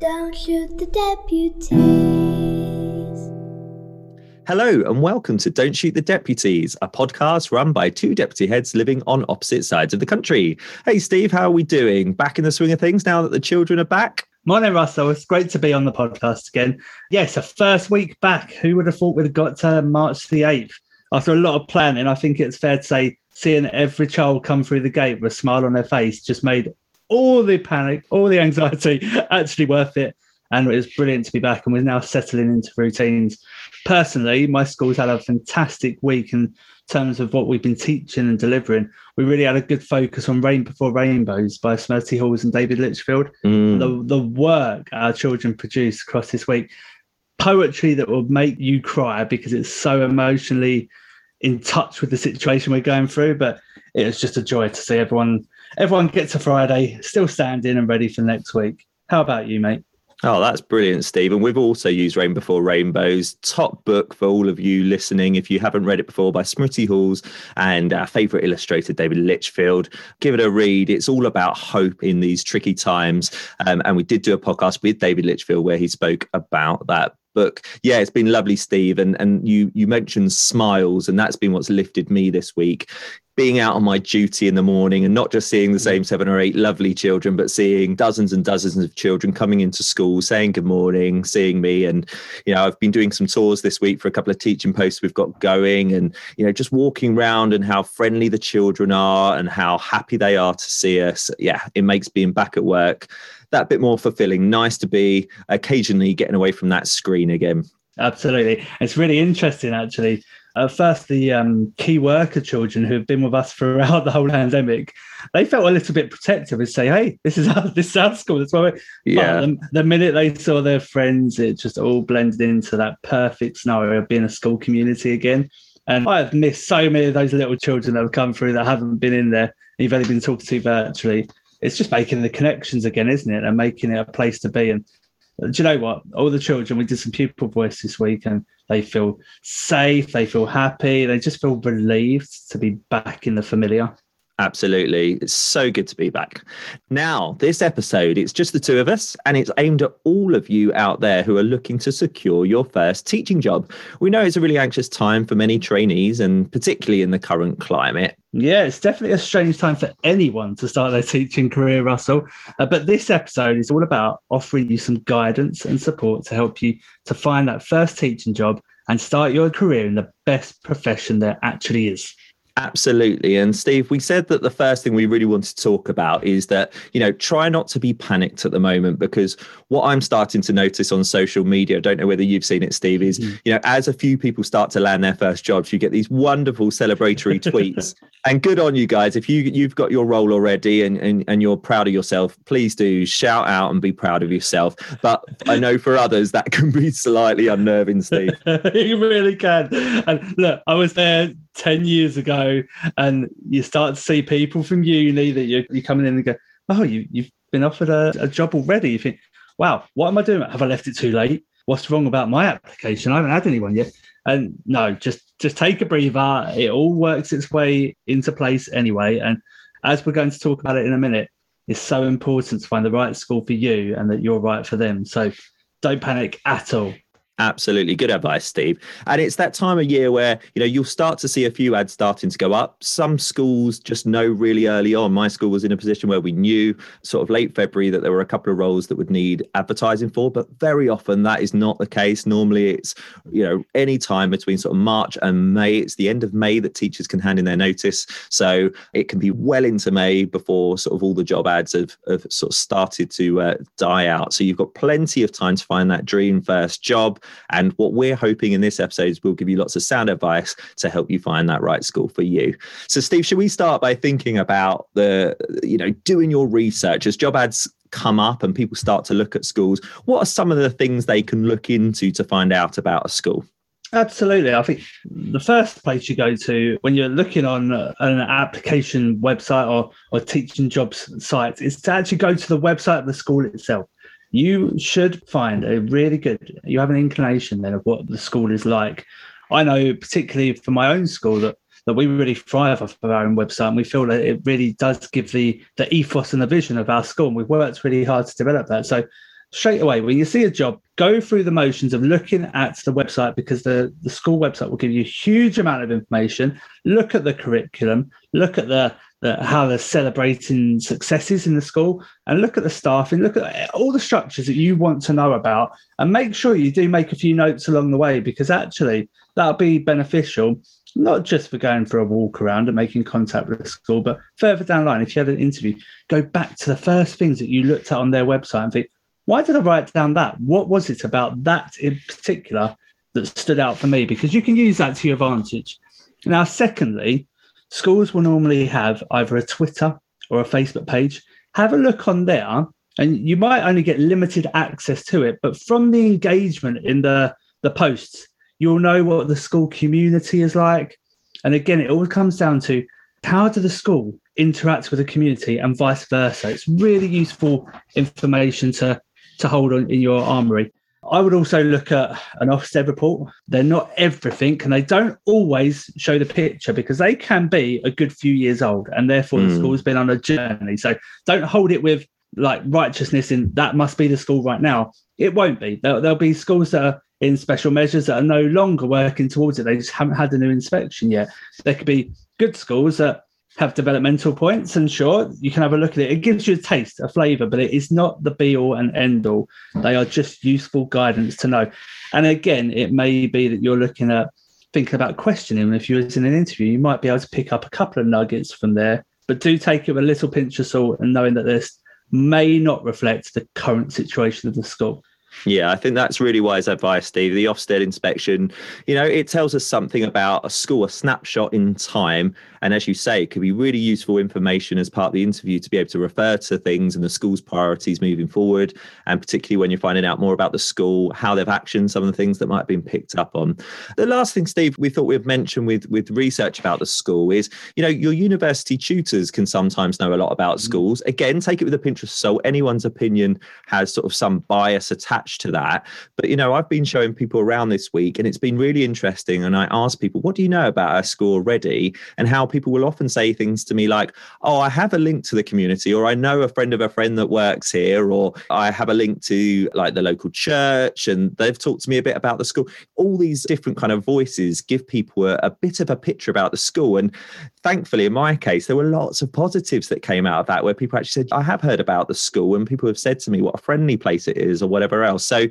Don't shoot the deputies. Hello and welcome to Don't Shoot the Deputies, a podcast run by two deputy heads living on opposite sides of the country. Hey, Steve, how are we doing? Back in the swing of things now that the children are back? Morning, Russell. It's great to be on the podcast again. Yes, a first week back. Who would have thought we'd have got to March the 8th? After a lot of planning, I think it's fair to say seeing every child come through the gate with a smile on their face just made all the panic, all the anxiety actually worth it. And it was brilliant to be back. And we're now settling into routines. Personally, my school's had a fantastic week in terms of what we've been teaching and delivering. We really had a good focus on Rain Before Rainbows by Smriti Halls and David Litchfield. Mm. The, the work our children produced across this week, poetry that will make you cry because it's so emotionally in touch with the situation we're going through. But it was just a joy to see everyone everyone gets a Friday, still standing and ready for next week. How about you, mate? Oh, that's brilliant, Steve. And we've also used Rain Before Rainbows, top book for all of you listening. If you haven't read it before by Smriti Halls and our favourite illustrator, David Litchfield, give it a read. It's all about hope in these tricky times. Um, and we did do a podcast with David Litchfield where he spoke about that book. Yeah, it's been lovely, Steve. And and you you mentioned smiles, and that's been what's lifted me this week being out on my duty in the morning and not just seeing the mm. same seven or eight lovely children, but seeing dozens and dozens of children coming into school, saying good morning, seeing me. And, you know, I've been doing some tours this week for a couple of teaching posts we've got going and, you know, just walking around and how friendly the children are and how happy they are to see us. Yeah, it makes being back at work that bit more fulfilling. Nice to be occasionally getting away from that screen again. Absolutely. It's really interesting, actually. At first, the um, key worker children who have been with us throughout the whole pandemic, they felt a little bit protective and say, "Hey, this is our, this is our school." That's why. we. Yeah. The, the, minute they saw their friends, it just all blended into that perfect scenario of being a school community again. And I have missed so many of those little children that have come through that haven't been in there. You've only been talking to virtually. It's just making the connections again, isn't it? And making it a place to be. And uh, do you know what? All the children, we did some pupil voice this week and they feel safe, they feel happy, they just feel relieved to be back in the familiar. Absolutely. It's so good to be back. Now, this episode, it's just the two of us, and it's aimed at all of you out there who are looking to secure your first teaching job. We know it's a really anxious time for many trainees, and particularly in the current climate. Yeah, it's definitely a strange time for anyone to start their teaching career, Russell. Uh, but this episode is all about offering you some guidance and support to help you to find that first teaching job and start your career in the best profession there actually is. Absolutely. And Steve, we said that the first thing we really want to talk about is that, you know, try not to be panicked at the moment because what I'm starting to notice on social media, I don't know whether you've seen it, Steve, is, mm. you know, as a few people start to land their first jobs, you get these wonderful celebratory tweets. And good on you guys. If you you've got your role already and, and, and you're proud of yourself, please do shout out and be proud of yourself. But I know for others that can be slightly unnerving, Steve. you really can. And look, I was there 10 years ago and you start to see people from uni that you're, you're coming in and go, oh, you, you've been offered a, a job already. You think, wow, what am I doing? Have I left it too late? What's wrong about my application? I haven't had anyone yet. And no, just just take a breather. It all works its way into place anyway. And as we're going to talk about it in a minute, it's so important to find the right school for you and that you're right for them. So don't panic at all. Absolutely. Good advice, Steve. And it's that time of year where, you know, you'll start to see a few ads starting to go up. Some schools just know really early on. My school was in a position where we knew sort of late February that there were a couple of roles that would need advertising for, but very often that is not the case. Normally it's, you know, any time between sort of March and May. It's the end of May that teachers can hand in their notice. So it can be well into May before sort of all the job ads have, have sort of started to uh, die out. So you've got plenty of time to find that dream first job. And what we're hoping in this episode is we'll give you lots of sound advice to help you find that right school for you. So, Steve, should we start by thinking about the, you know, doing your research as job ads come up and people start to look at schools? What are some of the things they can look into to find out about a school? Absolutely. I think the first place you go to when you're looking on uh, an application website or, or teaching jobs site is to actually go to the website of the school itself you should find a really good you have an inclination then of what the school is like i know particularly for my own school that that we really thrive off of our own website and we feel that it really does give the the ethos and the vision of our school and we've worked really hard to develop that so straight away when you see a job, go through the motions of looking at the website because the, the school website will give you a huge amount of information. Look at the curriculum, look at the, the how they're celebrating successes in the school, and look at the staffing, look at all the structures that you want to know about, and make sure you do make a few notes along the way because actually that'll be beneficial not just for going for a walk around and making contact with the school, but further down the line, if you had an interview, go back to the first things that you looked at on their website and think, why did I write down that? What was it about that in particular that stood out for me? Because you can use that to your advantage. Now, secondly, schools will normally have either a Twitter or a Facebook page. Have a look on there, and you might only get limited access to it, but from the engagement in the, the posts, you'll know what the school community is like. And again, it all comes down to how do the school interact with the community and vice versa. It's really useful information to to hold on in your armory. I would also look at an Ofsted report. They're not everything, and they don't always show the picture because they can be a good few years old, and therefore mm. the hmm. school's been on a journey. So don't hold it with like righteousness in that must be the school right now. It won't be. There'll, there'll be schools that are in special measures that are no longer working towards it. They just haven't had a new inspection yet. There could be good schools that have developmental points and sure you can have a look at it. It gives you a taste a flavor but it is not the be all and end all they are just useful guidance to know. And again it may be that you're looking at thinking about questioning if you was in an interview you might be able to pick up a couple of nuggets from there but do take it with a little pinch of salt and knowing that this may not reflect the current situation of the school yeah, I think that's really wise advice, Steve. The Ofsted inspection, you know, it tells us something about a school, a snapshot in time. And as you say, it could be really useful information as part of the interview to be able to refer to things and the school's priorities moving forward. And particularly when you're finding out more about the school, how they've actioned some of the things that might have been picked up on. The last thing, Steve, we thought we'd mention with, with research about the school is, you know, your university tutors can sometimes know a lot about mm. schools. Again, take it with a pinch of salt. Anyone's opinion has sort of some bias attached attached to that. But, you know, I've been showing people around this week and it's been really interesting. And I ask people, what do you know about our school already? And how people will often say things to me like, oh, I have a link to the community, or I know a friend of a friend that works here, or I have a link to like the local church and they've talked to me a bit about the school. All these different kind of voices give people a, a bit of a picture about the school. And thankfully, in my case, there were lots of positives that came out of that where people actually said, I have heard about the school, and people have said to me what a friendly place it is, or whatever else. So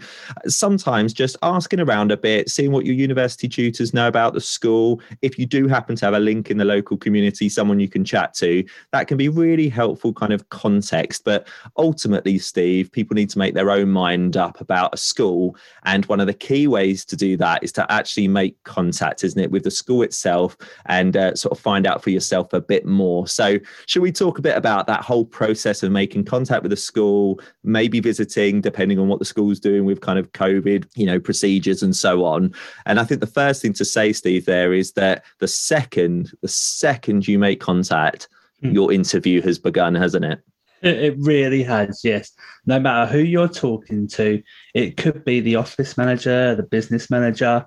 sometimes just asking around a bit, seeing what your university tutors know about the school. If you do happen to have a link in the local community, someone you can chat to, that can be really helpful kind of context. But ultimately, Steve, people need to make their own mind up about a school. And one of the key ways to do that is to actually make contact, isn't it, with the school itself and uh, sort of find out for yourself a bit more. So, should we talk a bit about that whole process of making contact with the school, maybe visiting, depending on what the school's doing with kind of COVID, you know, procedures and so on? And I think the first thing to say, Steve, there is that the second, the second you make contact, hmm. your interview has begun, hasn't it? It really has, yes. No matter who you're talking to, it could be the office manager, the business manager,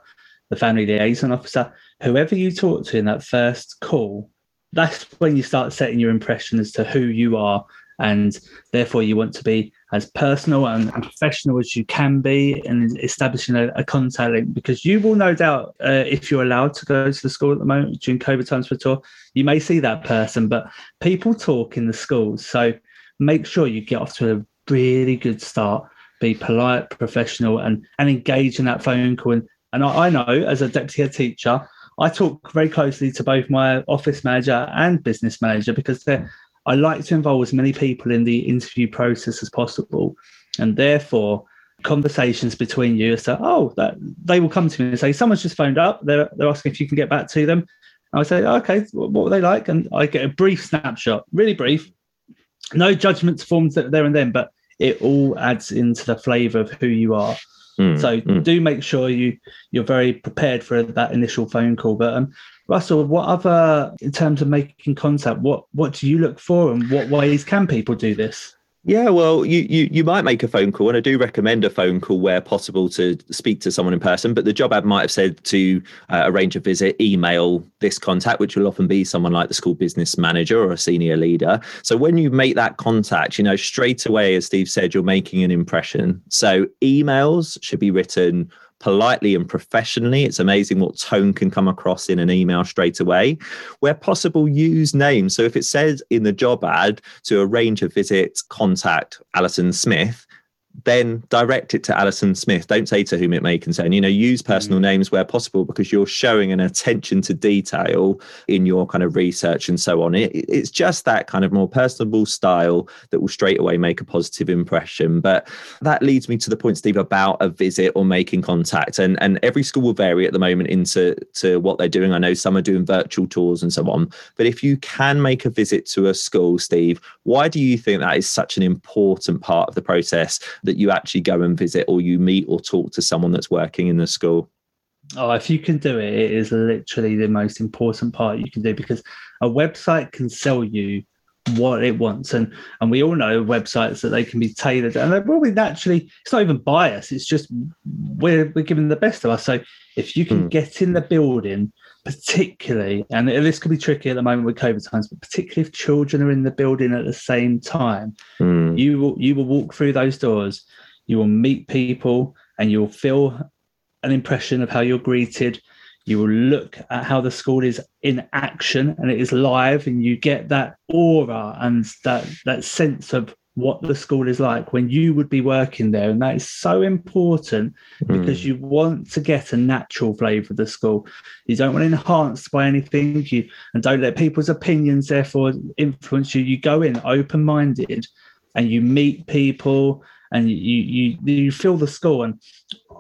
the family liaison officer, whoever you talk to in that first call, that's when you start setting your impression as to who you are. And therefore, you want to be as personal and, professional as you can be in establishing a, a contact link because you will no doubt, uh, if you're allowed to go to the school at the moment during COVID times for a tour, you may see that person, but people talk in the schools. So make sure you get off to a really good start, be polite, professional, and, and engage in that phone call. And, and I, I know as a deputy head teacher, I talk very closely to both my office manager and business manager because I like to involve as many people in the interview process as possible. And therefore, conversations between you so oh that they will come to me and say someone's just phoned up they're, they're asking if you can get back to them i say okay what were they like and i get a brief snapshot really brief no judgments formed there and then but it all adds into the flavor of who you are Mm, so mm. do make sure you you're very prepared for that initial phone call. But um, Russell, what other in terms of making contact, what what do you look for, and what ways can people do this? Yeah, well, you, you you might make a phone call, and I do recommend a phone call where possible to speak to someone in person. But the job ad might have said to uh, arrange a visit, email this contact, which will often be someone like the school business manager or a senior leader. So when you make that contact, you know straight away, as Steve said, you're making an impression. So emails should be written politely and professionally. It's amazing what tone can come across in an email straight away. Where possible, use names. So if it says in the job ad to arrange a visit, contact Alison Smith, then direct it to Alison Smith. Don't say to whom it may concern. You know, use personal mm. names where possible because you're showing an attention to detail in your kind of research and so on. It, it's just that kind of more personable style that will straight away make a positive impression. But that leads me to the point, Steve, about a visit or making contact. And and every school will vary at the moment into to what they're doing. I know some are doing virtual tours and so on. But if you can make a visit to a school, Steve, why do you think that is such an important part of the process? That you actually go and visit or you meet or talk to someone that's working in the school? Oh, if you can do it, it is literally the most important part you can do because a website can sell you what it wants. And and we all know websites that they can be tailored and they're probably naturally it's not even bias, it's just we're we're giving the best of us. So if you can mm. get in the building particularly, and this could be tricky at the moment with COVID times, but particularly if children are in the building at the same time, mm. you will you will walk through those doors, you will meet people, and you'll feel an impression of how you're greeted. You will look at how the school is in action and it is live, and you get that aura and that that sense of what the school is like when you would be working there. And that is so important mm. because you want to get a natural flavour of the school. You don't want enhanced by anything. You and don't let people's opinions therefore influence you. You go in open minded and you meet people and you you you feel the school. And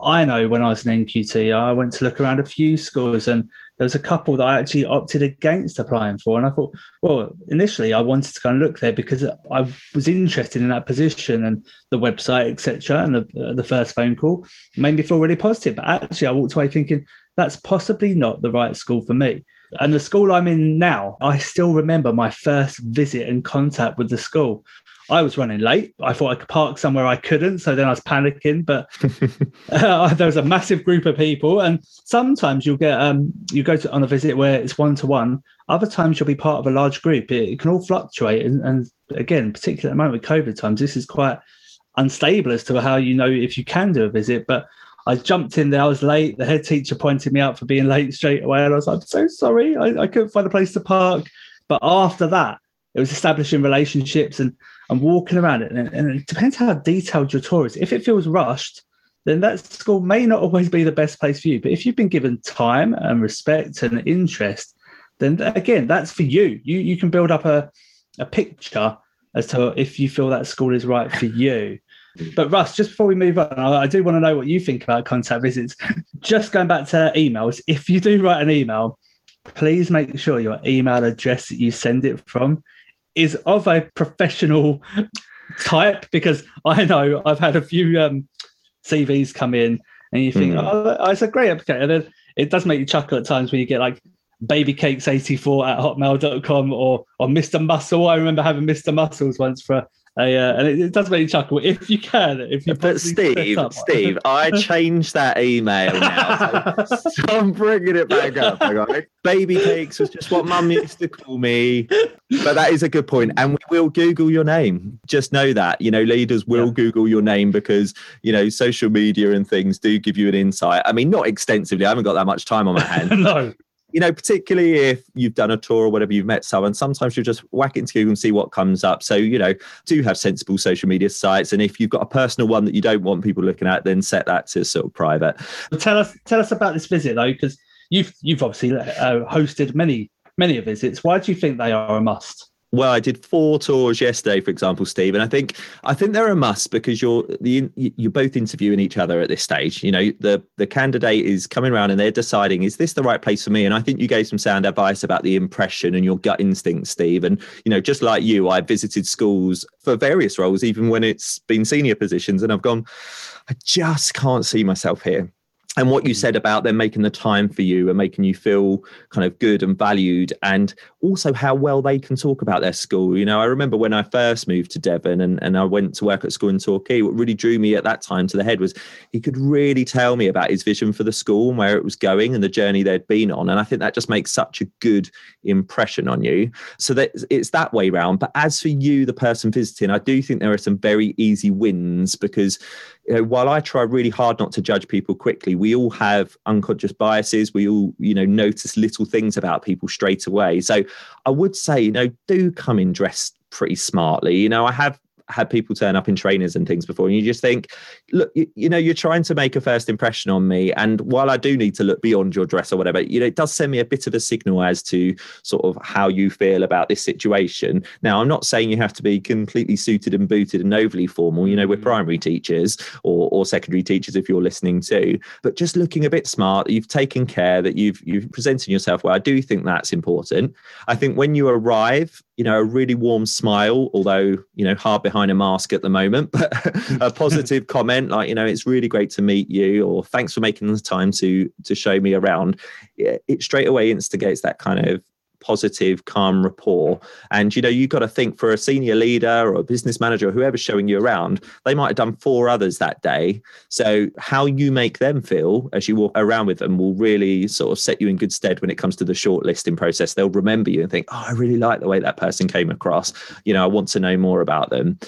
I know when I was in NQT, I went to look around a few schools and there was a couple that I actually opted against applying for. And I thought, well, initially I wanted to go and look there because I was interested in that position and the website, etc. And the, uh, the first phone call made me feel really positive. But actually, I walked away thinking that's possibly not the right school for me. And the school I'm in now, I still remember my first visit and contact with the school. I was running late. I thought I could park somewhere I couldn't. So then I was panicking. But uh, there was a massive group of people. And sometimes you'll get, um, you go to, on a visit where it's one to one. Other times you'll be part of a large group. It, it can all fluctuate. And, and, again, particularly at the moment with COVID times, this is quite unstable as to how you know if you can do a visit. But I jumped in there. I was late. The head teacher pointed me out for being late straight away. And I was like, I'm so sorry. I, I couldn't find a place to park. But after that, it was establishing relationships and and walking around it. And, and it depends how detailed your tour is. If it feels rushed, then that school may not always be the best place for you. But if you've been given time and respect and interest, then again, that's for you. You you can build up a, a picture as to if you feel that school is right for you. But Russ, just before we move on, I, I do want to know what you think about contact visits. just going back to emails, if you do write an email, please make sure your email address that you send it from is of a professional type because I know I've had a few um, CVs come in and you think, mm. oh, it's a great then it does make you chuckle at times when you get like babycakes84 at hotmail.com or, or Mr. Muscle. I remember having Mr. Muscles once for uh, and it, it, does make you chuckle if you can. If you but Steve, Steve, I changed that email now, so, so I'm bringing it back up. Baby cakes was just what Mum used to call me, but that is a good point, and we will Google your name. Just know that you know leaders will yeah. Google your name because you know social media and things do give you an insight. I mean, not extensively. I haven't got that much time on my hands. no you know, particularly if you've done a tour or whatever, you've met someone, sometimes you just whack into Google and see what comes up. So, you know, do have sensible social media sites. And if you've got a personal one that you don't want people looking at, then set that to sort of private. Tell us, tell us about this visit though, because you've you've obviously uh, hosted many many visits. Why do you think they are a must? Well, I did four tours yesterday, for example, Steve, and I think I think they're a must because you're the you're both interviewing each other at this stage. You know, the the candidate is coming around and they're deciding is this the right place for me? And I think you gave some sound advice about the impression and your gut instinct, Steve. And you know, just like you, I visited schools for various roles, even when it's been senior positions, and I've gone, I just can't see myself here and what you said mm. about them making the time for you and making you feel kind of good and valued and also how well they can talk about their school. You know i remember when i first moved to devon and, and i went to work at school in torquay what really drew me at that time to the head was he could really tell me about his vision for the school and where it was going and the journey they'd been on. And i think that just makes such a good impression on you. So that it's that way round. But as for you the person visiting i do think there are some very easy wins because you know, while I try really hard not to judge people quickly, we all have unconscious biases. We all, you know, notice little things about people straight away. So I would say, you know, do come in dressed pretty smartly. You know, I have had people turn up in trainers and things before and you just think look you, you, know you're trying to make a first impression on me and while i do need to look beyond your dress or whatever you know it does send me a bit of a signal as to sort of how you feel about this situation. Now i'm not saying you have to be completely suited and booted and overly formal you know we're mm. primary teachers or, or secondary teachers if you're listening too but just looking a bit smart you've taken care that you've you've presented yourself well. I do think that's important. I think when you arrive you know, a really warm smile, although, you know, hard behind a mask at the moment, but a positive comment like, you know, it's really great to meet you or thanks for making the time to to show me around. It, it straight away instigates that kind of positive, calm rapport. And you know, you've got to think for a senior leader or a business manager or whoever's showing you around, they might have done four others that day. So how you make them feel as you walk around with them will really sort of set you in good stead when it comes to the shortlisting process. They'll remember you and think, oh, I really like the way that person came across. You know, I want to know more about them.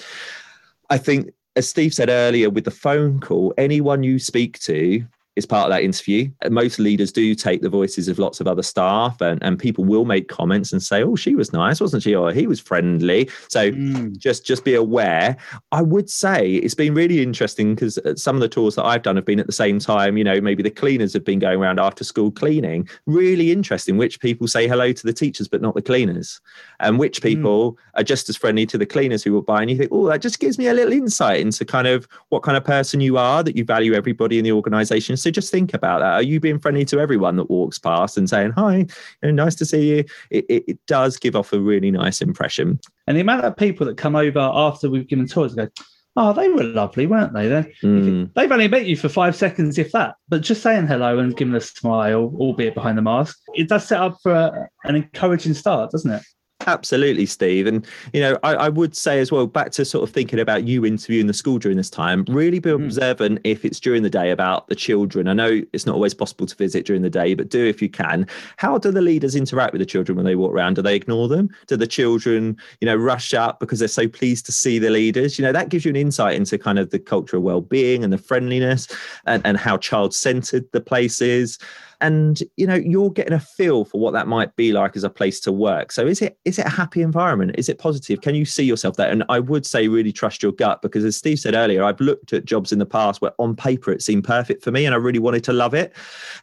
I think as Steve said earlier with the phone call, anyone you speak to is part of that interview. Most leaders do take the voices of lots of other staff, and, and people will make comments and say, "Oh, she was nice, wasn't she?" or "He was friendly." So mm. just just be aware. I would say it's been really interesting because uh, some of the tours that I've done have been at the same time. You know, maybe the cleaners have been going around after school cleaning. Really interesting. Which people say hello to the teachers, but not the cleaners, and which mm. people mm. are just as friendly to the cleaners who will buy. And you think, "Oh, that just gives me a little insight into kind of what kind of person you are. That you value everybody in the organisation." So just think about that. Are you being friendly to everyone that walks past and saying, hi, you know, nice to see you? It, it, it, does give off a really nice impression. And the amount of people that come over after we've given tours go, oh, they were lovely, weren't they? They mm. They've only met you for five seconds, if that. But just saying hello and giving a smile, albeit behind the mask, it does set up for a, an encouraging start, doesn't it? Absolutely, Steve. And, you know, I, I, would say as well, back to sort of thinking about you interviewing the school during this time, really be mm. observant if it's during the day about the children. I know it's not always possible to visit during the day, but do if you can. How do the leaders interact with the children when they walk around? Do they ignore them? Do the children, you know, rush up because they're so pleased to see the leaders? You know, that gives you an insight into kind of the cultural well-being and the friendliness and, and how child-centered the place is and you know you're getting a feel for what that might be like as a place to work. So is it is it a happy environment? Is it positive? Can you see yourself there? And i would say really trust your gut because as steve said earlier i've looked at jobs in the past where on paper it seemed perfect for me and i really wanted to love it.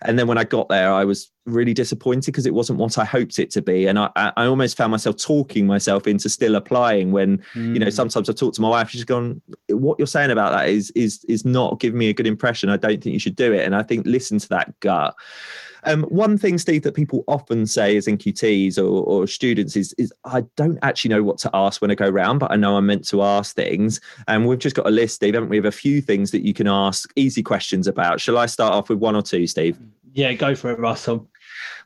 And then when i got there i was really disappointed because it wasn't what I hoped it to be. And I, I almost found myself talking myself into still applying when, mm. you know, mm. sometimes I've talked to my wife, she's gone, what you're saying about that is is is not giving me a good impression. I don't think you should do it. And I think listen to that gut. Um, one thing, Steve, that people often say as NQTs or, or students is, is I don't actually know what to ask when I go around, but I know I'm meant to ask things. And we've just got a list, Steve, haven't we, of a few things that you can ask easy questions about. Shall I start off with one or two, Steve? Yeah, go for it, Russell.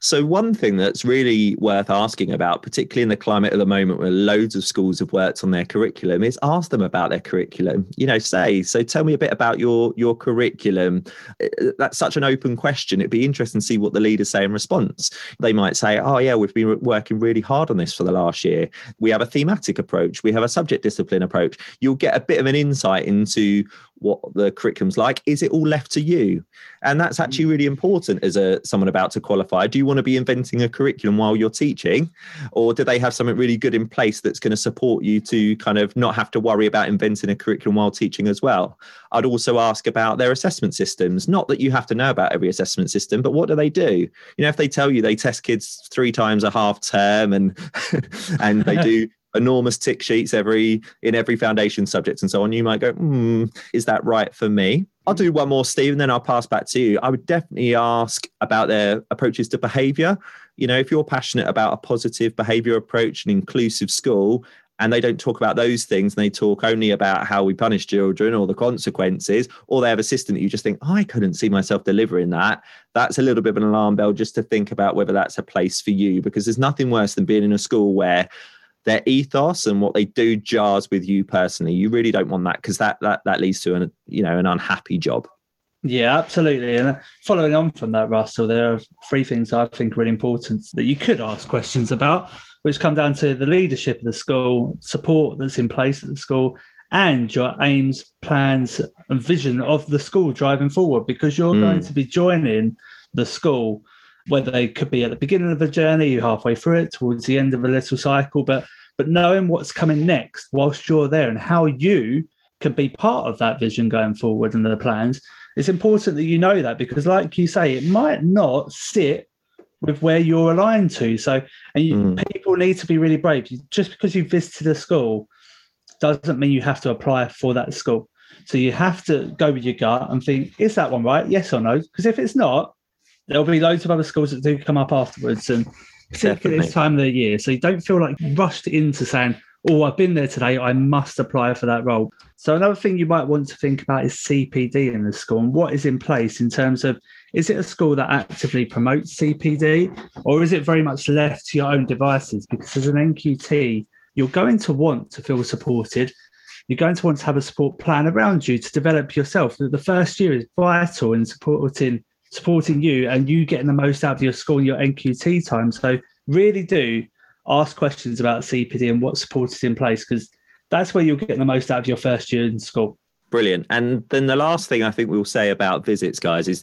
So, one thing that's really worth asking about, particularly in the climate at the moment where loads of schools have worked on their curriculum, is ask them about their curriculum. You know, say, so tell me a bit about your your curriculum. Uh, that's such an open question. It'd be interesting to see what the leaders say in response. They might say, oh, yeah, we've been working really hard on this for the last year. We have a thematic approach, we have a subject discipline approach. You'll get a bit of an insight into what the curriculum's like is it all left to you and that's actually mm. really important as a someone about to qualify do you want to be inventing a curriculum while you're teaching? Or do they have something really good in place that's going to support you to kind of not have to worry about inventing a curriculum while teaching as well? I'd also ask about their assessment systems. Not that you have to know about every assessment system but what do they do? You know if they tell you they test kids three times a half term and and they do enormous tick sheets every in every foundation subject and so on, you might go, hmm, is that right for me? I'll do one more, Steve, and then I'll pass back to you. I would definitely ask about their approaches to behavior. You know, if you're passionate about a positive behavior approach, an inclusive school, and they don't talk about those things and they talk only about how we punish children or the consequences or they have a system that you just think i couldn't see myself delivering that that's a little bit of an alarm bell just to think about whether that's a place for you because there's nothing worse than being in a school where their ethos and what they do jars with you personally you really don't want that because that that that leads to an you know an unhappy job yeah, absolutely. And following on from that, Russell, there are three things I think are really important that you could ask questions about which come down to the leadership of the school, support that's in place at the school, and your aims, plans, and vision of the school driving forward, because you're mm. going to be joining the school, whether they could be at the beginning of the journey, halfway through it, towards the end of a little cycle, but but knowing what's coming next whilst you're there and how you can be part of that vision going forward and the plans. It's important that you know that because, like you say, it might not sit with where you're aligned to. So, and you, mm. people need to be really brave. Just because you visited a school doesn't mean you have to apply for that school. So you have to go with your gut and think, is that one right? Yes or no? Because if it's not, there'll be loads of other schools that do come up afterwards. And particularly this time of the year. So you don't feel like rushed into saying, oh, I've been there today, I must apply for that role. So another thing you might want to think about is CPD in the school and what is in place in terms of is it a school that actively promotes CPD or is it very much left to your own devices? Because as an NQT, you're going to want to feel supported. You're going to want to have a support plan around you to develop yourself. The first year is vital in supporting supporting you and you getting the most out of your school and your NQT time. So really do ask questions about CPD and what support is in place because that's where you'll get the most out of your first year in school. Brilliant. And then the last thing I think we'll say about visits, guys, is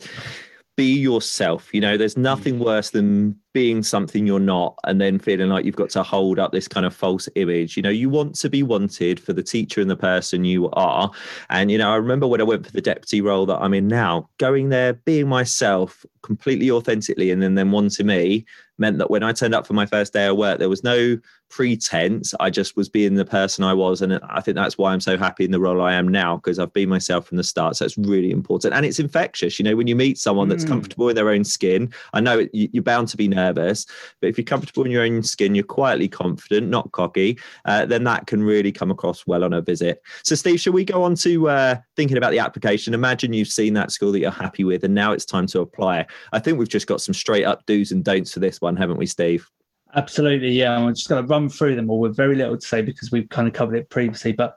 be yourself. You know, there's hmm. nothing worse than being something you're not and then feeling like you've got to hold up this kind of false image. You know, you want to be wanted for the teacher and the person you are. And, you know, I remember when I went for the deputy role that I'm in now, going there, being myself completely authentically, and then them wanting me meant that when I turned up for my first day of work, there was no pretense. I just was being the person I was. And I think that's why I'm so happy in the role I am now, because I've been myself from the start. So it's really important. And it's infectious. You know, when you meet someone that's mm. comfortable in their own skin, I know you're bound to be nervous, but if you're comfortable in your own skin, you're quietly confident, not cocky, uh, then that can really come across well on a visit. So, Steve, should we go on to uh, thinking about the application? Imagine you've seen that school that you're happy with, and now it's time to apply. I think we've just got some straight up do's and don'ts for this one, haven't we, Steve? Absolutely, yeah. I'm just going to run through them all with very little to say because we've kind of covered it previously. But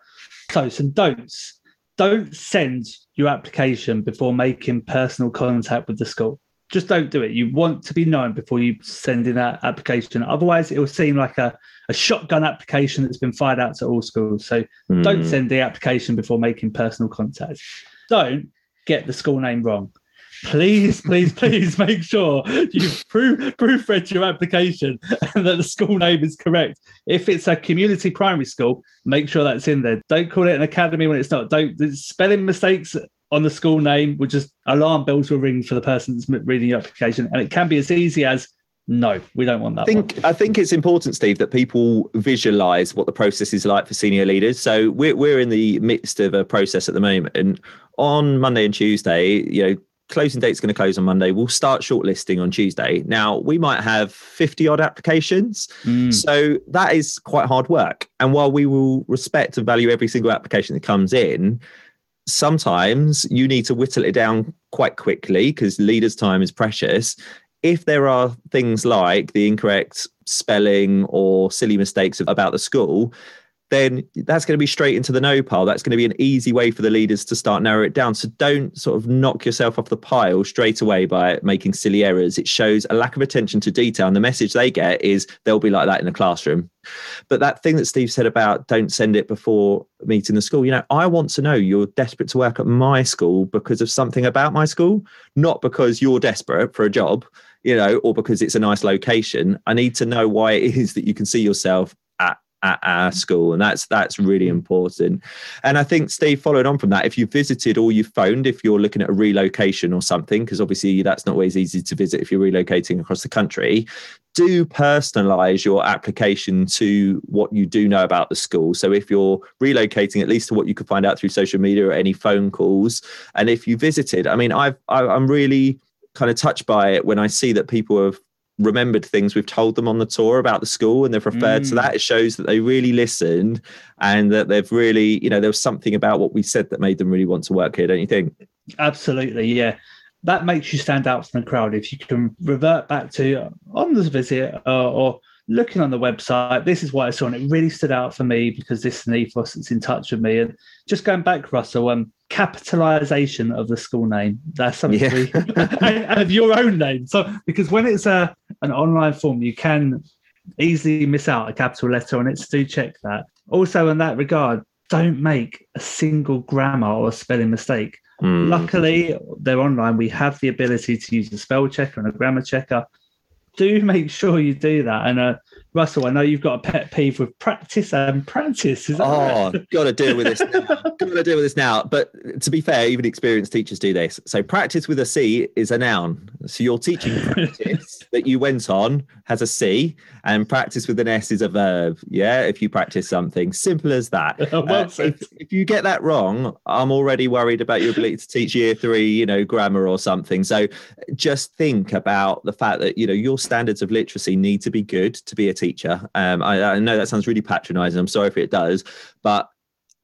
so some don'ts. Don't send your application before making personal contact with the school. Just don't do it. You want to be known before you send in that application. Otherwise, it will seem like a, a shotgun application that's been fired out to all schools. So mm. don't send the application before making personal contact. Don't get the school name wrong please, please, please make sure you proof, proofread your application and that the school name is correct. If it's a community primary school, make sure that's in there. Don't call it an academy when it's not. Don't spelling mistakes on the school name would just alarm bells will ring for the person that's reading your application. And it can be as easy as no, we don't want that. I think one. I think it's important, Steve, that people visualize what the process is like for senior leaders. So we're we're in the midst of a process at the moment, and on Monday and Tuesday, you know, closing date's going to close on Monday. We'll start shortlisting on Tuesday. Now, we might have 50 odd applications. Mm. So that is quite hard work. And while we will respect and value every single application that comes in, sometimes you need to whittle it down quite quickly because leaders' time is precious. If there are things like the incorrect spelling or silly mistakes about the school, then that's going to be straight into the no pile. That's going to be an easy way for the leaders to start narrow it down. So don't sort of knock yourself off the pile straight away by making silly errors. It shows a lack of attention to detail. And the message they get is they'll be like that in the classroom. But that thing that Steve said about don't send it before meeting the school, you know, I want to know you're desperate to work at my school because of something about my school, not because you're desperate for a job you know, or because it's a nice location. I need to know why it is that you can see yourself at our school and that's that's really important. And i think steve following on from that if you visited or you phoned if you're looking at a relocation or something because obviously that's not always easy to visit if you're relocating across the country do personalize your application to what you do know about the school. So if you're relocating at least to what you could find out through social media or any phone calls. And if you visited i mean i've I, i'm really kind of touched by it when i see that people have remembered things we've told them on the tour about the school and they've referred mm. to that. It shows that they really listened and that they've really, you know, there was something about what we said that made them really want to work here, don't you think? Absolutely, yeah. That makes you stand out from the crowd if you can revert back to on this visit uh, or looking on the website, this is what I saw, and it really stood out for me because this is an ethos that's in touch with me. And just going back, Russell, um, capitalization of the school name. That's something yeah. we, and, of your own name. So because when it's a an online form, you can easily miss out a capital letter on it. So do check that. Also, in that regard, don't make a single grammar or spelling mistake. Mm. Luckily, they're online. We have the ability to use a spell checker and a grammar checker do make sure you do that. And uh, Russell, I know you've got a pet peeve with practice and practice. Is that oh, right? got to deal with this. Now. got to deal with this now. But to be fair, even experienced teachers do this. So practice with a C is a noun. So your teaching practice that you went on has a C, and practice with an S is a verb. Yeah, if you practice something, simple as that. well, uh, if, if you get that wrong, I'm already worried about your ability to teach year three, you know, grammar or something. So just think about the fact that you know your standards of literacy need to be good to be a teacher. Um, I, I know that sounds really patronizing. I'm sorry if it does, but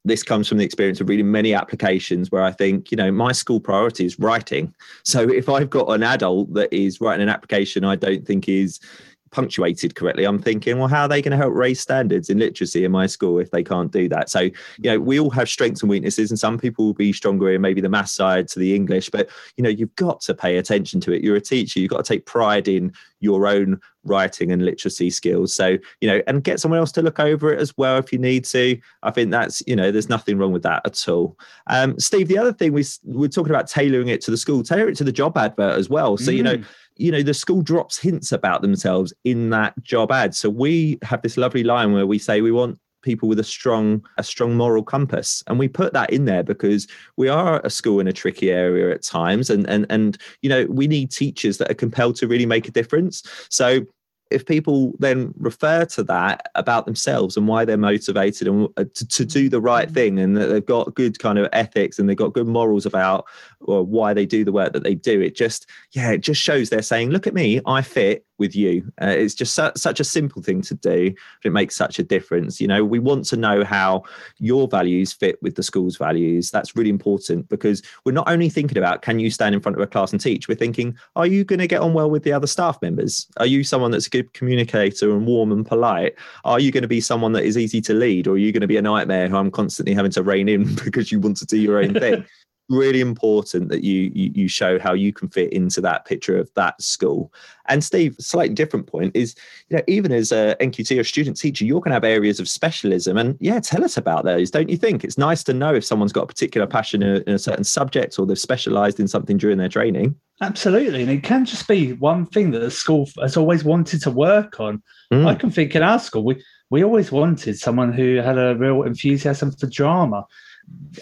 this comes from the experience of reading many applications where I think, you know, my school priority is writing. So if I've got an adult that is writing an application I don't think is punctuated correctly, I'm thinking, well, how are they going to help raise standards in literacy in my school if they can't do that? So, you know, we all have strengths and weaknesses, and some people will be stronger in maybe the math side to the English, but, you know, you've got to pay attention to it. You're a teacher, you've got to take pride in your own writing and literacy skills. So, you know, and get someone else to look over it as well if you need to. I think that's, you know, there's nothing wrong with that at all. Um, Steve, the other thing we, we're talking about tailoring it to the school, tailor it to the job advert as well. So, mm. you know, mm you know the school drops hints about themselves in that job ad. So we have this lovely line where we say we want people with a strong a strong moral compass. And we put that in there because we are a school in a tricky area at times. And and and you know we need teachers that are compelled to really make a difference. So if people then refer to that about themselves and why they're motivated and uh, to, to do the right mm. thing and that they've got good kind of ethics and they've got good morals about or why they do the work that they do it just yeah it just shows they're saying look at me i fit with you. Uh, it's just su- such a simple thing to do, but it makes such a difference. You know, we want to know how your values fit with the school's values. That's really important because we're not only thinking about can you stand in front of a class and teach, we're thinking, are you going to get on well with the other staff members? Are you someone that's a good communicator and warm and polite? Are you going to be someone that is easy to lead, or are you going to be a nightmare who I'm constantly having to rein in because you want to do your own thing? really important that you, you, you show how you can fit into that picture of that school. And Steve, slightly different point is, you know, even as a NQT or student teacher, you're going to have areas of specialism, and yeah, tell us about those, don't you think? It's nice to know if someone's got a particular passion in a, in a certain subject or they've specialised in something during their training. Absolutely, and it can just be one thing that the school has always wanted to work on. Mm. I can think in our school, we we always wanted someone who had a real enthusiasm for drama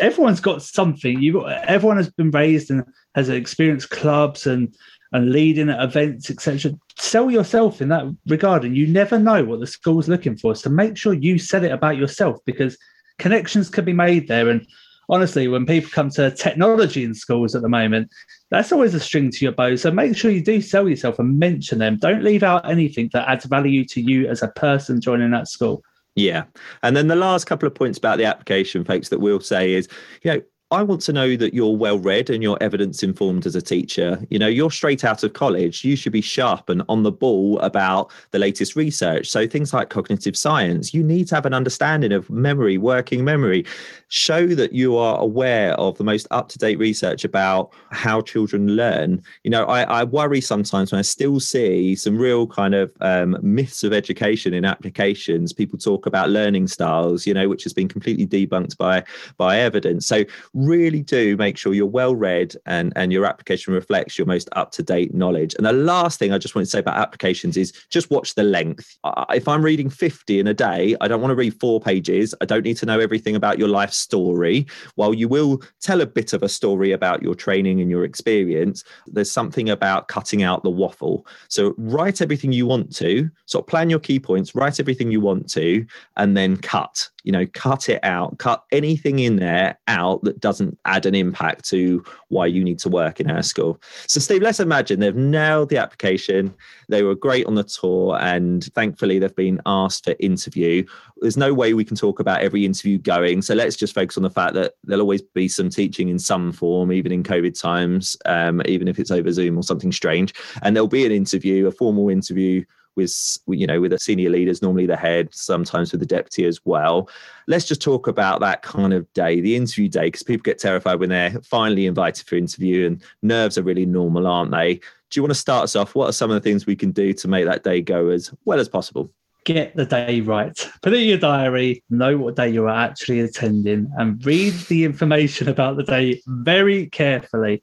everyone's got something. You everyone has been raised and has experienced clubs and and leading at events, etc. Sell yourself in that regard, and you never know what the school's looking for. So make sure you sell it about yourself because connections can be made there. And honestly, when people come to technology in schools at the moment, that's always a string to your bow. So make sure you do sell yourself and mention them. Don't leave out anything that adds value to you as a person joining that school. Yeah. And then the last couple of points about the application, folks, that we'll say is, you know, I want to know that you're well read and you're evidence informed as a teacher. You know, you're straight out of college. You should be sharp and on the ball about the latest research. So, things like cognitive science, you need to have an understanding of memory, working memory. Show that you are aware of the most up to date research about how children learn. You know, I, I, worry sometimes when I still see some real kind of um, myths of education in applications. People talk about learning styles, you know, which has been completely debunked by by evidence. So really do make sure you're well read and, and your application reflects your most up to date knowledge. And the last thing I just want to say about applications is just watch the length. If I'm reading 50 in a day, I don't want to read four pages. I don't need to know everything about your life story. While you will tell a bit of a story about your training and your experience, there's something about cutting out the waffle. So write everything you want to, sort of plan your key points, write everything you want to, and then cut you know, cut it out, cut anything in there out that doesn't add an impact to why you need to work in our school. So, Steve, let's imagine they've nailed the application. They were great on the tour, and thankfully, they've been asked for interview. There's no way we can talk about every interview going. So, let's just focus on the fact that there'll always be some teaching in some form, even in COVID times, um, even if it's over Zoom or something strange. And there'll be an interview, a formal interview with you know with the senior leaders normally the head sometimes with the deputy as well. Let's just talk about that kind of day the interview day because people get terrified when they're finally invited for interview and nerves are really normal aren't they? Do you want to start us off? What are some of the things we can do to make that day go as well as possible? Get the day right. Put it in your diary, know what day you're actually attending, and read the information about the day very carefully.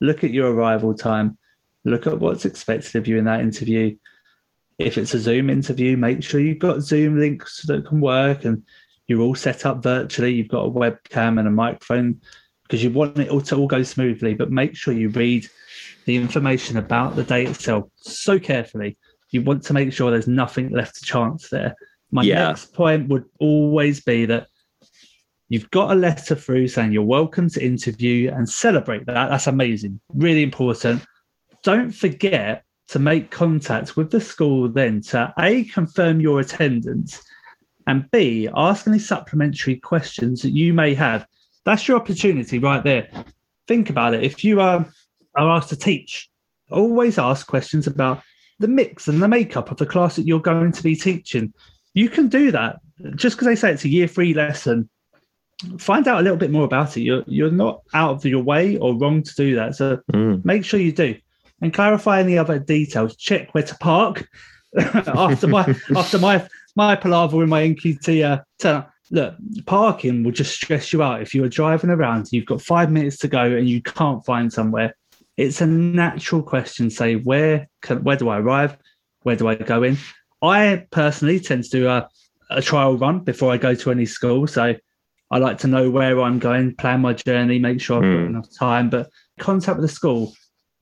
Look at your arrival time, look at what's expected of you in that interview, if it's a Zoom interview, make sure you've got Zoom links that can work and you're all set up virtually. You've got a webcam and a microphone because you want it all to all go smoothly. But make sure you read the information about the day itself so carefully. You want to make sure there's nothing left to chance there. My yeah. next point would always be that you've got a letter through saying you're welcome to interview and celebrate that. That's amazing. Really important. Don't forget to make contact with the school then to A, confirm your attendance, and B, ask any supplementary questions that you may have. That's your opportunity right there. Think about it. If you are, are asked to teach, always ask questions about the mix and the makeup of the class that you're going to be teaching. You can do that just because they say it's a year three lesson. Find out a little bit more about it. You're you're not out of your way or wrong to do that. So mm. make sure you do and clarify any other details. Check where to park after my after my my palaver with my NQT uh, turn Look, parking will just stress you out if you are driving around. You've got five minutes to go and you can't find somewhere. It's a natural question. Say where can where do I arrive? Where do I go in? I personally tend to do a, a trial run before I go to any school. So I like to know where I'm going, plan my journey, make sure I've got hmm. enough time. But contact with the school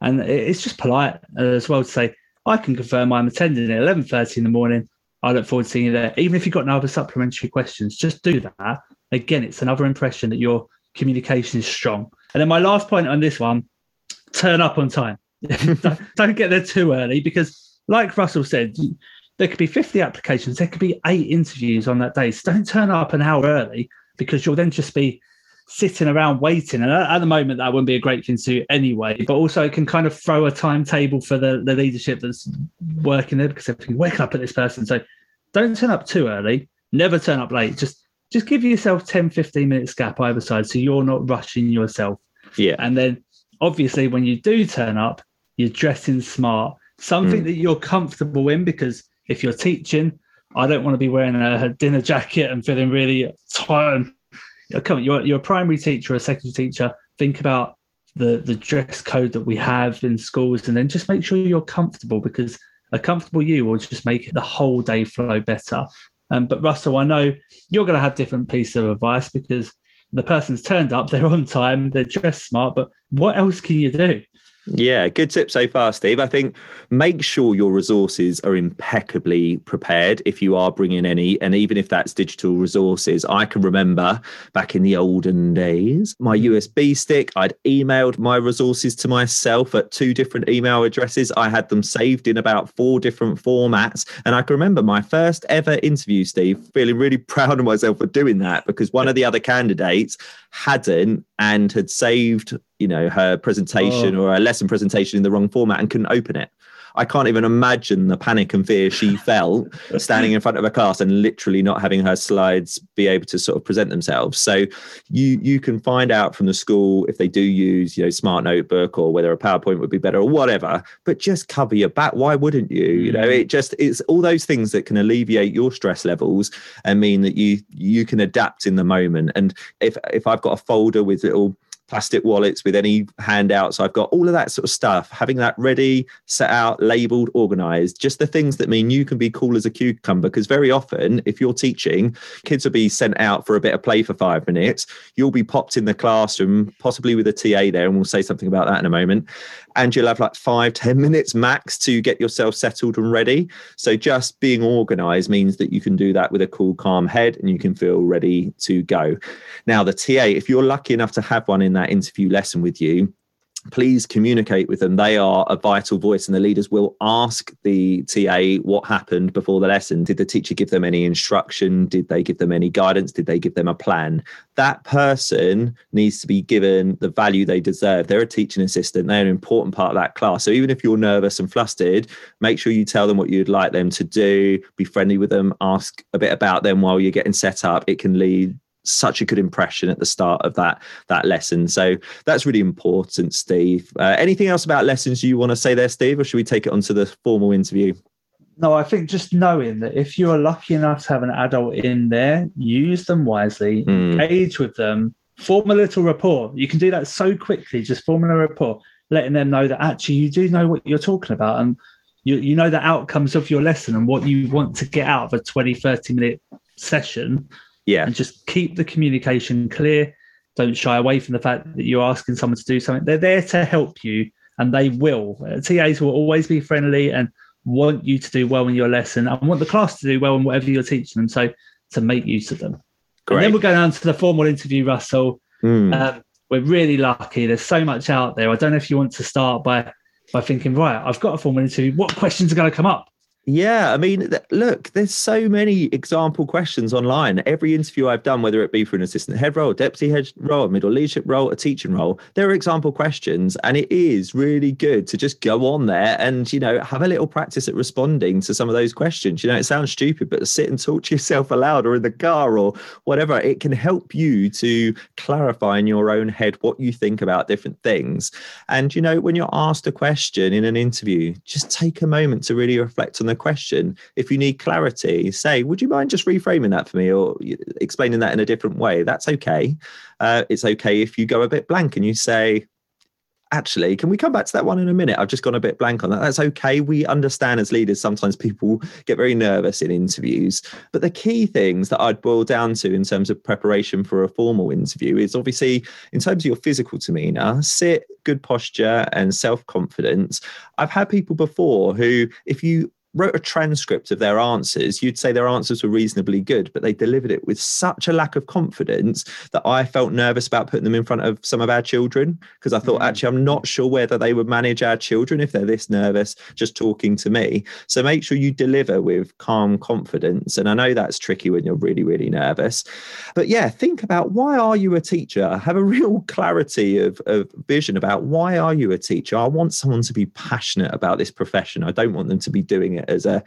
and it's just polite uh, as well to say, I can confirm I'm attending at 11.30 in the morning. I look forward to seeing you there. Even if you've got no other supplementary questions, just do that. Again, it's another impression that your communication is strong. And then my last point on this one, turn up on time. don't, don't get there too early because, like Russell said, there could be 50 applications, there could be eight interviews on that day. So don't turn up an hour early because you'll then just be sitting around waiting. And at, the moment, that wouldn't be a great thing to do anyway. But also, it can kind of throw a timetable for the, the leadership that's working there because they're thinking, wake up at this person. So don't turn up too early. Never turn up late. Just just give yourself 10, 15 minutes gap either side so you're not rushing yourself. Yeah. And then obviously, when you do turn up, you're dressing smart, something mm. that you're comfortable in because if you're teaching, I don't want to be wearing a dinner jacket and feeling really tired come on, you're, you're a primary teacher, a secondary teacher. Think about the the dress code that we have in schools, and then just make sure you're comfortable because a comfortable you will just make the whole day flow better. Um, but Russell, I know you're going to have different pieces of advice because the person's turned up, they're on time, they're dressed smart. But what else can you do? Yeah, good tip so far, Steve. I think make sure your resources are impeccably prepared if you are bringing any, and even if that's digital resources. I can remember back in the olden days, my mm-hmm. USB stick, I'd emailed my resources to myself at two different email addresses. I had them saved in about four different formats. And I can remember my first ever interview, Steve, feeling really proud of myself for doing that because one of the other candidates hadn't and had saved you know her presentation oh. or a lesson presentation in the wrong format and couldn't open it. I can't even imagine the panic and fear she felt standing in front of a class and literally not having her slides be able to sort of present themselves. So you you can find out from the school if they do use you know smart notebook or whether a powerpoint would be better or whatever but just cover your back. Why wouldn't you? You know mm. it just it's all those things that can alleviate your stress levels and mean that you you can adapt in the moment. And if if i've got a folder with little plastic wallets with any handouts I've got, all of that sort of stuff, having that ready, set out, labeled, organized, just the things that mean you can be cool as a cucumber. Because very often, if you're teaching, kids will be sent out for a bit of play for five minutes. You'll be popped in the classroom, possibly with a TA there, and we'll say something about that in a moment. And you'll have like five, ten minutes max to get yourself settled and ready. So just being organized means that you can do that with a cool, calm head and you can feel ready to go. Now, the TA, if you're lucky enough to have one in that interview lesson with you, please communicate with them. They are a vital voice, and the leaders will ask the TA what happened before the lesson. Did the teacher give them any instruction? Did they give them any guidance? Did they give them a plan? That person needs to be given the value they deserve. They're a teaching assistant, they're an important part of that class. So even if you're nervous and flustered, make sure you tell them what you'd like them to do, be friendly with them, ask a bit about them while you're getting set up. It can lead such a good impression at the start of that that lesson. So that's really important, Steve. Uh, anything else about lessons you want to say there, Steve, or should we take it on to the formal interview? No, I think just knowing that if you are lucky enough to have an adult in there, use them wisely, mm. engage with them, form a little rapport. You can do that so quickly, just forming a rapport, letting them know that actually you do know what you're talking about and you, you know the outcomes of your lesson and what you want to get out of a 20, 30 minute session yeah. And just keep the communication clear. Don't shy away from the fact that you're asking someone to do something. They're there to help you and they will. Uh, TAs will always be friendly and want you to do well in your lesson and want the class to do well in whatever you're teaching them. So to make use of them. Great. And then we'll go on to the formal interview, Russell. Mm. Um, we're really lucky. There's so much out there. I don't know if you want to start by by thinking, right, I've got a formal interview. What questions are going to come up? Yeah, I mean, look, there's so many example questions online. Every interview I've done, whether it be for an assistant head role, deputy head role, a middle leadership role, a teaching role, there are example questions, and it is really good to just go on there and you know have a little practice at responding to some of those questions. You know, it sounds stupid, but sit and talk to yourself aloud or in the car or whatever. It can help you to clarify in your own head what you think about different things. And you know, when you're asked a question in an interview, just take a moment to really reflect on the question. If you need clarity, say, would you mind just reframing that for me or explaining that in a different way? That's okay. Uh, it's okay if you go a bit blank and you say, actually, can we come back to that one in a minute? I've just gone a bit blank on that. That's okay. We understand as leaders, sometimes people get very nervous in interviews. But the key things that I'd boil down to in terms of preparation for a formal interview is obviously in terms of your physical demeanor, sit, good posture, and self confidence. I've had people before who, if you wrote a transcript of their answers, you'd say their answers were reasonably good, but they delivered it with such a lack of confidence that I felt nervous about putting them in front of some of our children because I thought, mm. actually, I'm not sure whether they would manage our children if they're this nervous just talking to me. So make sure you deliver with calm confidence. And I know that's tricky when you're really, really nervous. But yeah, think about why are you a teacher? Have a real clarity of, of vision about why are you a teacher? I want someone to be passionate about this profession. I don't want them to be doing it as a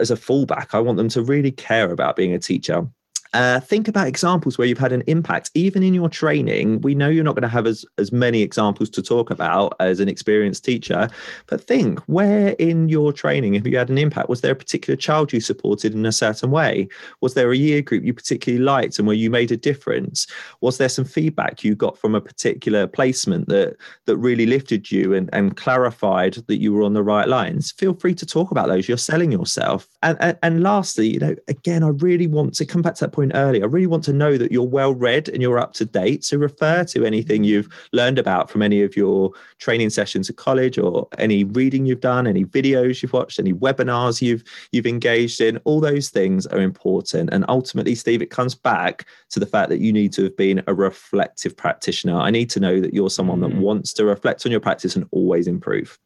as a fallback. I want them to really care about being a teacher uh, think about examples where you've had an impact. Even in your training, we know you're not going to have as, as many examples to talk about as an experienced teacher, but think where in your training have you had an impact? Was there a particular child you supported in a certain way? Was there a year group you particularly liked and where you made a difference? Was there some feedback you got from a particular placement that that really lifted you and, and clarified that you were on the right lines? Feel free to talk about those. You're selling yourself. And, and, and lastly, you know, again, I really want to come back to that point earlier, I really want to know that you're well read and you're up to date. So refer to anything you've learned about from any of your training sessions at college or any reading you've done, any videos you've watched, any webinars you've you've engaged in. All those things are important. And ultimately, Steve, it comes back to the fact that you need to have been a reflective practitioner. I need to know that you're someone that mm. wants to reflect on your practice and always improve.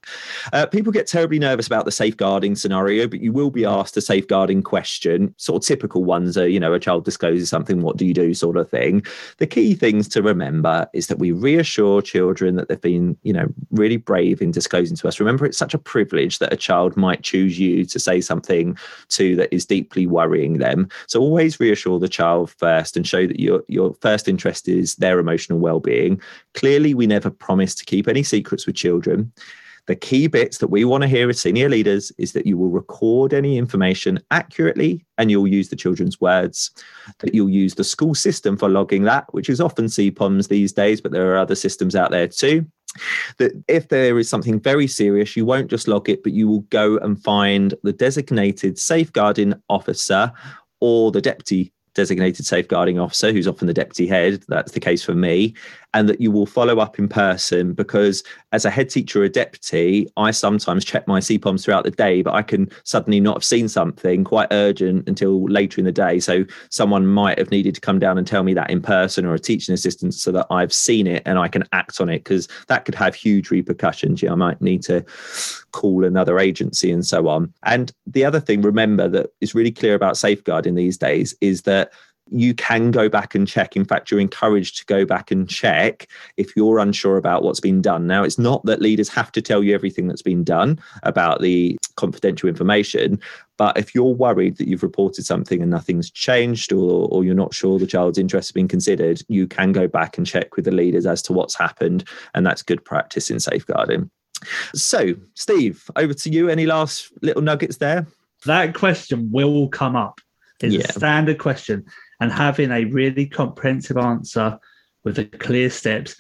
Uh, people get terribly nervous about the safeguarding scenario, but you will be asked a safeguarding question. Sort of typical ones are, you know, a child discloses something, what do you do, sort of thing. The key things to remember is that we reassure children that they've been, you know, really brave in disclosing to us. Remember, it's such a privilege that a child might choose you to say something to that is deeply worrying them. So always reassure the child first and show that your your first interest is their emotional well-being. Clearly, we never promise to keep any secrets with children The key bits that we want to hear as senior leaders is that you will record any information accurately and you'll use the children's words, that you'll use the school system for logging that, which is often CPOMS these days, but there are other systems out there too. That if there is something very serious, you won't just log it, but you will go and find the designated safeguarding officer or the deputy designated safeguarding officer, who's often the deputy head. That's the case for me. And that you will follow up in person because as a head teacher or a deputy, I sometimes check my CPOMs throughout the day, but I can suddenly not have seen something quite urgent until later in the day. So someone might have needed to come down and tell me that in person or a teaching assistant so that I've seen it and I can act on it because that could have huge repercussions. You know, I might need to call another agency and so on. And the other thing, remember, that is really clear about safeguarding these days is that you can go back and check. In fact, you're encouraged to go back and check if you're unsure about what's been done. Now, it's not that leaders have to tell you everything that's been done about the confidential information, but if you're worried that you've reported something and nothing's changed or, or you're not sure the child's interest has been considered, you can go back and check with the leaders as to what's happened. And that's good practice in safeguarding. So, Steve, over to you. Any last little nuggets there? That question will come up. It's Yeah. a standard question. And having a really comprehensive answer with the clear steps,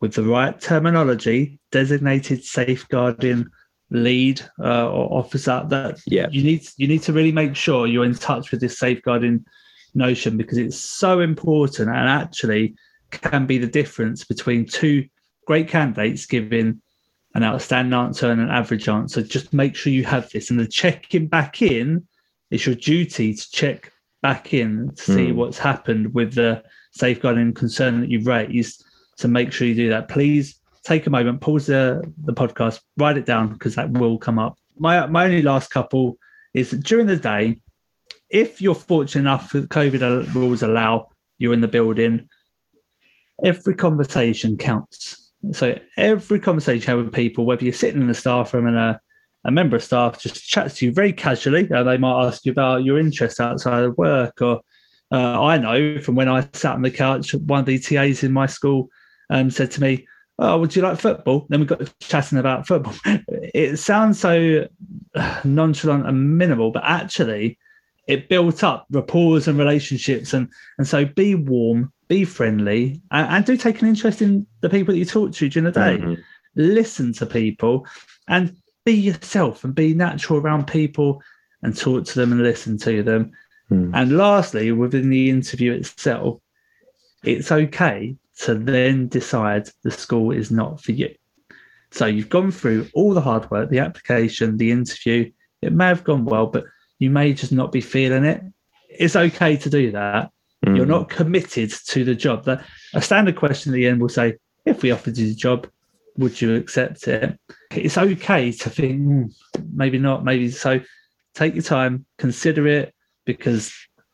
with the right terminology, designated safeguarding lead uh, or officer, that Yeah. you need you need to really make sure you're in touch with this safeguarding notion because it's so important and actually can be the difference between two great candidates giving an outstanding answer and an average answer. Just make sure you have this. And the checking back in, it's your duty to check back in to see Hmm. what's happened with the safeguarding concern that you've raised. to make sure you do that. Please take a moment, pause the, the podcast, write it down because that will come up. My my only last couple is during the day, if you're fortunate enough that COVID rules allow you're in the building, every conversation counts. So every conversation you have with people, whether you're sitting in the staff room and a, a member of staff just chats to you very casually, uh, they might ask you about your interests outside of work. Or uh, I know from when I sat on the couch, one of the TAs in my school um, said to me, "Oh, would you like football?" Then we got chatting about football. It sounds so uh, nonchalant and minimal, but actually, it built up rapport and relationships. And and so, be warm, be friendly, and, and do take an interest in the people that you talk to during the day. Mhm. Listen to people, and be yourself, and be natural around people, and talk to them and listen to them. Hmm. And lastly, within the interview itself, it's okay to then decide the school is not for you. So you've gone through all the hard work, the application, the interview. It may have gone well, but you may just not be feeling it. It's okay to do that. You're Mm. not committed to the job. That a standard question at the end will say, if we offered you the job, would you accept it? It's okay to think, "Hmm, maybe not, maybe so. Take your time, consider it, because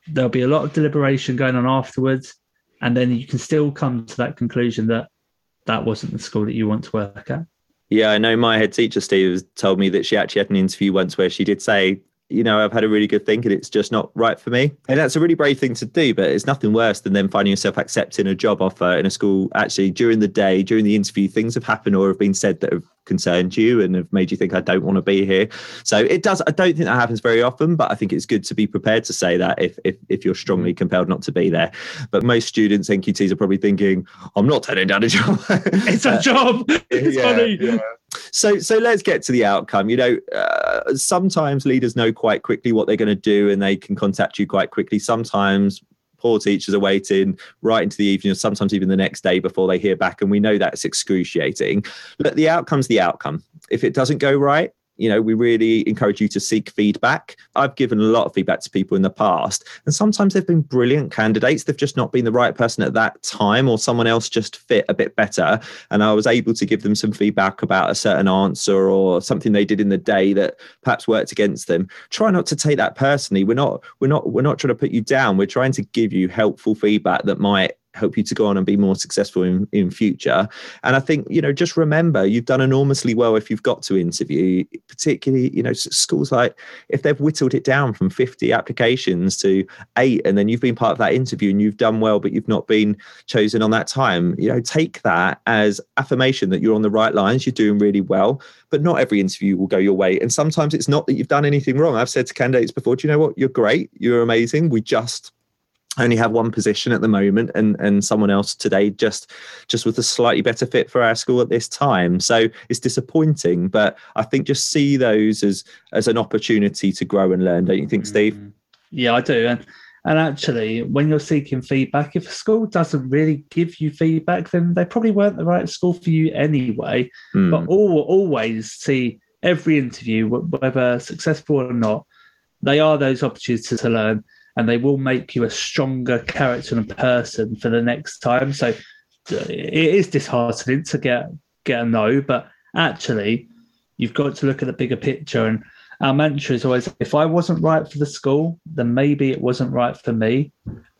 there'll be a lot of deliberation going on afterwards. And then you can still come to that conclusion that that wasn't the school that you want to work at. Yeah, I know my head teacher, Steve, told me that she actually had an interview once where she did say, you know, I've had a really good think and it's just not right for me. And that's a really brave thing to do, but it's nothing worse than then finding yourself accepting a job offer in a school. Actually, during the day, during the interview, things have happened or have been said that have concerned you and have made you think, I don't want to be here. So it does, I don't think that happens very often, but I think it's good to be prepared to say that if, if, if you're strongly compelled not to be there. But most students, NQTs, are probably thinking, I'm not turning down a job. It's a job. It's yeah, funny. yeah. So, so let's get to the outcome. You know, uh, sometimes leaders know quite quickly what they're going to do, and they can contact you quite quickly. Sometimes poor teachers are waiting right into the evening, or sometimes even the next day before they hear back, and we know that's excruciating. But the outcome's the outcome. If it doesn't go right, you know, we really encourage you to seek feedback. I've given a lot of feedback to people in the past, and sometimes they've been brilliant candidates. They've just not been the right person at that time, or someone else just fit a bit better. And I was able to give them some feedback about a certain answer or something they did in the day that perhaps worked against them. Try not to take that personally. We're not, we're not, we're not trying to put you down. We're trying to give you helpful feedback that might help you to go on and be more successful in, in future. And I think, you know, just remember you've done enormously well if you've got to interview, particularly, you know, schools like if they've whittled it down from 50 applications to eight, and then you've been part of that interview and you've done well, but you've not been chosen on that time, you know, take that as affirmation that you're on the right lines, you're doing really well, but not every interview will go your way. And sometimes it's not that you've done anything wrong. I've said to candidates before, do you know what? You're great. You're amazing. We just only have one position at the moment and and someone else today just just with a slightly better fit for our school at this time so it's disappointing but i think just see those as as an opportunity to grow and learn don't you think steve mm-hmm. yeah i do and and actually when you're seeking feedback if a school doesn't really give you feedback then they probably weren't the right school for you anyway mm. but all, always see every interview whether successful or not they are those opportunities to learn and they will make you a stronger character and person for the next time. So uh, it is disheartening to get get a no, but actually you've got to look at the bigger picture. And our mantra is always if I wasn't right for the school, then maybe it wasn't right for me.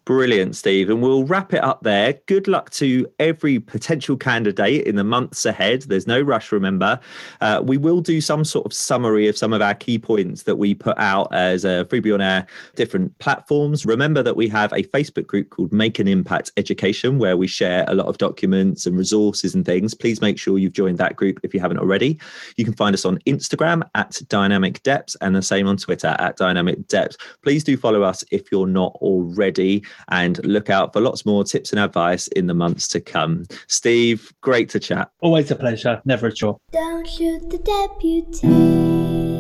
Brilliant, Steve. And we'll wrap it up there. Good luck to every potential candidate in the months ahead. There's no rush, remember. Uh, we will do some sort of summary of some of our key points that we put out as a freebie on our different platforms. Remember that we have a Facebook group called Make an Impact Education, where we share a lot of documents and resources and things. Please make sure you've joined that group if you haven't already. You can find us on Instagram at Dynamic Depths and the same on Twitter at Dynamic Depths. Please do follow us if you're not already and look out for lots more tips and advice in the months to come. Steve, great to chat. Always a pleasure, never a chore. Don't shoot the deputy.